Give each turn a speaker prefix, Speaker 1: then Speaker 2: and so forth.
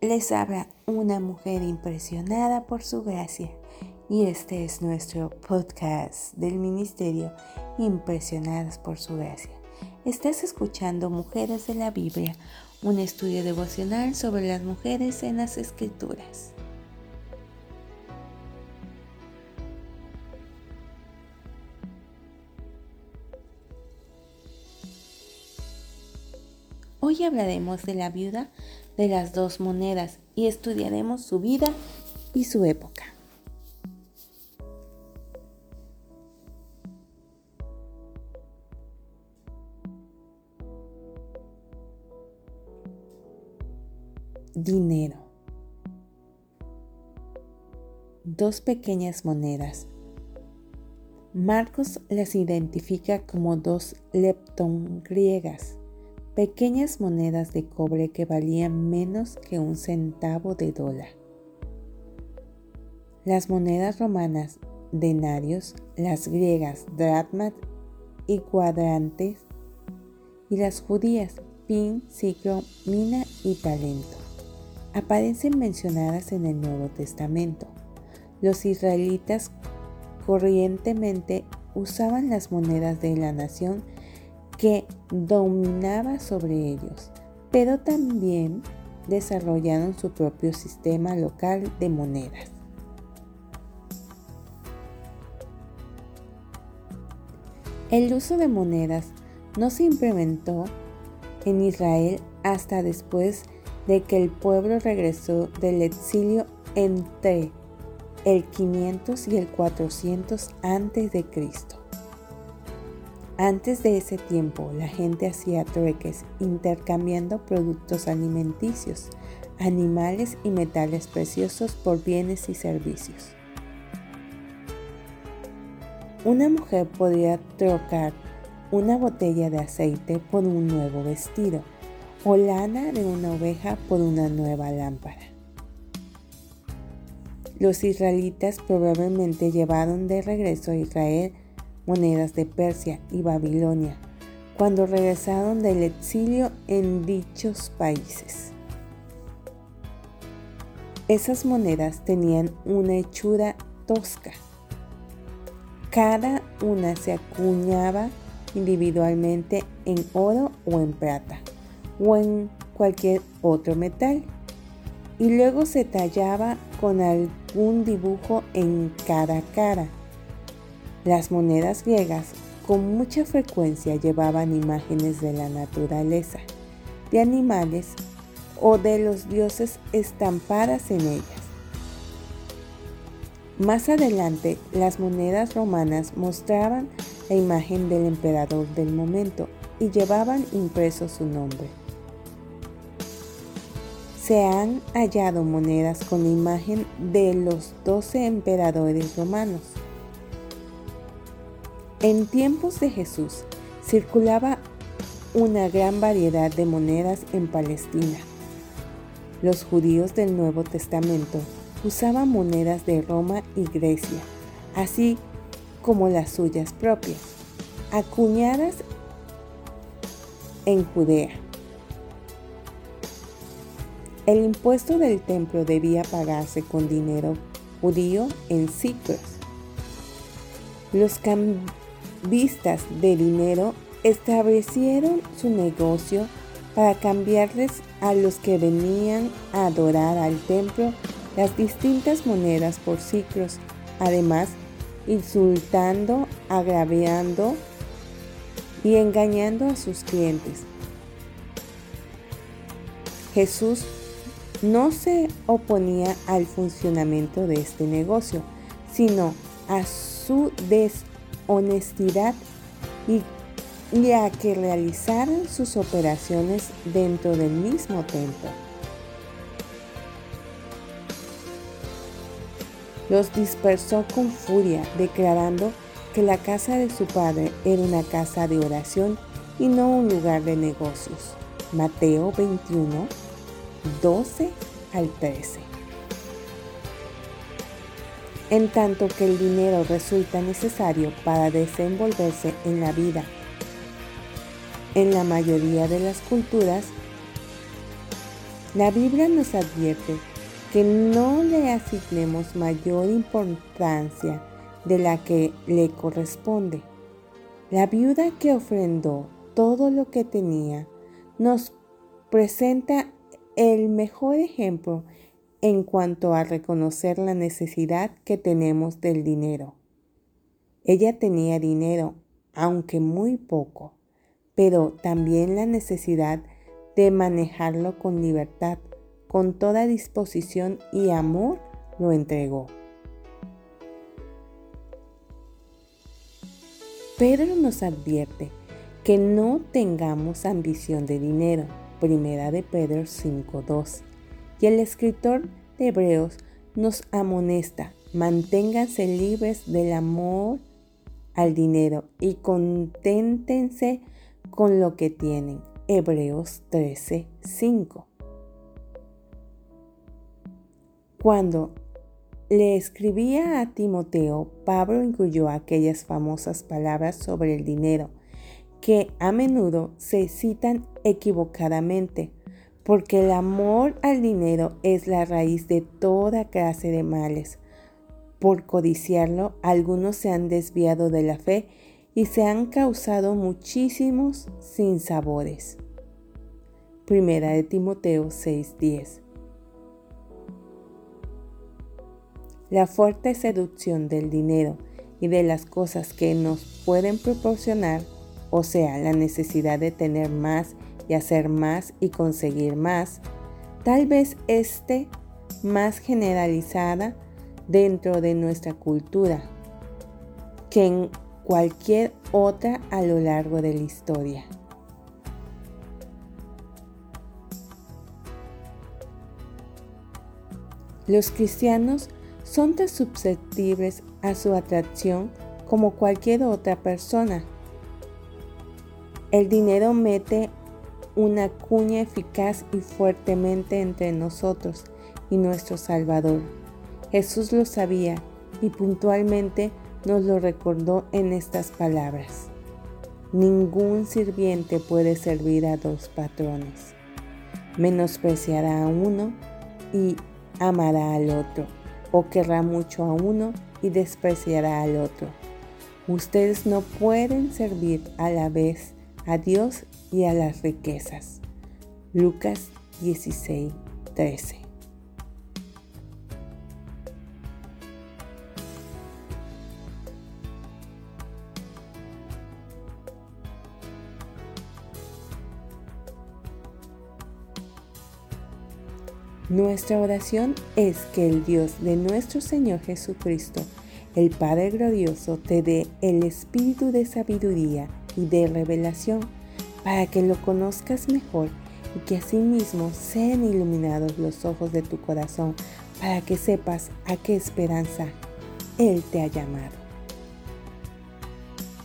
Speaker 1: les habla una mujer impresionada por su gracia y este es nuestro podcast del Ministerio Impresionadas por su gracia. Estás escuchando Mujeres de la Biblia, un estudio devocional sobre las mujeres en las escrituras. Hoy hablaremos de la viuda de las dos monedas y estudiaremos su vida y su época. Dinero. Dos pequeñas monedas. Marcos las identifica como dos lepton griegas pequeñas monedas de cobre que valían menos que un centavo de dólar. Las monedas romanas denarios, las griegas drachmas y cuadrantes, y las judías pin, ciclo, mina y talento, aparecen mencionadas en el Nuevo Testamento. Los israelitas corrientemente usaban las monedas de la nación que dominaba sobre ellos, pero también desarrollaron su propio sistema local de monedas. El uso de monedas no se implementó en Israel hasta después de que el pueblo regresó del exilio entre el 500 y el 400 antes de Cristo. Antes de ese tiempo, la gente hacía trueques intercambiando productos alimenticios, animales y metales preciosos por bienes y servicios. Una mujer podía trocar una botella de aceite por un nuevo vestido o lana de una oveja por una nueva lámpara. Los israelitas probablemente llevaron de regreso a Israel monedas de Persia y Babilonia cuando regresaron del exilio en dichos países. Esas monedas tenían una hechura tosca. Cada una se acuñaba individualmente en oro o en plata o en cualquier otro metal y luego se tallaba con algún dibujo en cada cara las monedas griegas con mucha frecuencia llevaban imágenes de la naturaleza, de animales o de los dioses estampadas en ellas. Más adelante, las monedas romanas mostraban la imagen del emperador del momento y llevaban impreso su nombre. Se han hallado monedas con la imagen de los doce emperadores romanos. En tiempos de Jesús circulaba una gran variedad de monedas en Palestina. Los judíos del Nuevo Testamento usaban monedas de Roma y Grecia, así como las suyas propias, acuñadas en Judea. El impuesto del templo debía pagarse con dinero judío en ciclos. Los vistas de dinero establecieron su negocio para cambiarles a los que venían a adorar al templo las distintas monedas por ciclos, además insultando, agraviando y engañando a sus clientes. Jesús no se oponía al funcionamiento de este negocio, sino a su des honestidad y, a que realizaran sus operaciones dentro del mismo templo. Los dispersó con furia, declarando que la casa de su padre era una casa de oración y no un lugar de negocios. Mateo 21, 12 al 13 en tanto que el dinero resulta necesario para desenvolverse en la vida. En la mayoría de las culturas, La Biblia nos advierte que no le asignemos mayor importancia de la que le corresponde. La viuda que ofrendó todo lo que tenía nos presenta el mejor ejemplo en cuanto a reconocer la necesidad que tenemos del dinero. Ella tenía dinero, aunque muy poco, pero también la necesidad de manejarlo con libertad, con toda disposición y amor lo entregó. Pedro nos advierte que no tengamos ambición de dinero, primera de Pedro 5.2, y el escritor de Hebreos nos amonesta, manténganse libres del amor al dinero y conténtense con lo que tienen. Hebreos 13.5. Cuando le escribía a Timoteo, Pablo incluyó aquellas famosas palabras sobre el dinero que a menudo se citan equivocadamente, porque el amor al dinero es la raíz de toda clase de males. Por codiciarlo, algunos se han desviado de la fe y se han causado muchísimos sinsabores. Primera de Timoteo 6:10 La fuerte seducción del dinero y de las cosas que nos pueden proporcionar, o sea, la necesidad de tener más y hacer más y conseguir más, tal vez esté más generalizada dentro de nuestra cultura que en cualquier otra a lo largo de la historia. Los cristianos son tan susceptibles a su atracción como cualquier otra persona. El dinero mete una cuña eficaz y fuertemente entre nosotros y nuestro Salvador. Jesús lo sabía y puntualmente nos lo recordó en estas palabras. Ningún sirviente puede servir a dos patrones. Menospreciará a uno y amará al otro o querrá mucho a uno y despreciará al otro. Ustedes no pueden servir a la vez a Dios y a las riquezas. Lucas 16, 13. Nuestra oración es que el Dios de nuestro Señor Jesucristo, el Padre glorioso, te dé el espíritu de sabiduría y de revelación para que lo conozcas mejor y que asimismo sean iluminados los ojos de tu corazón para que sepas a qué esperanza Él te ha llamado.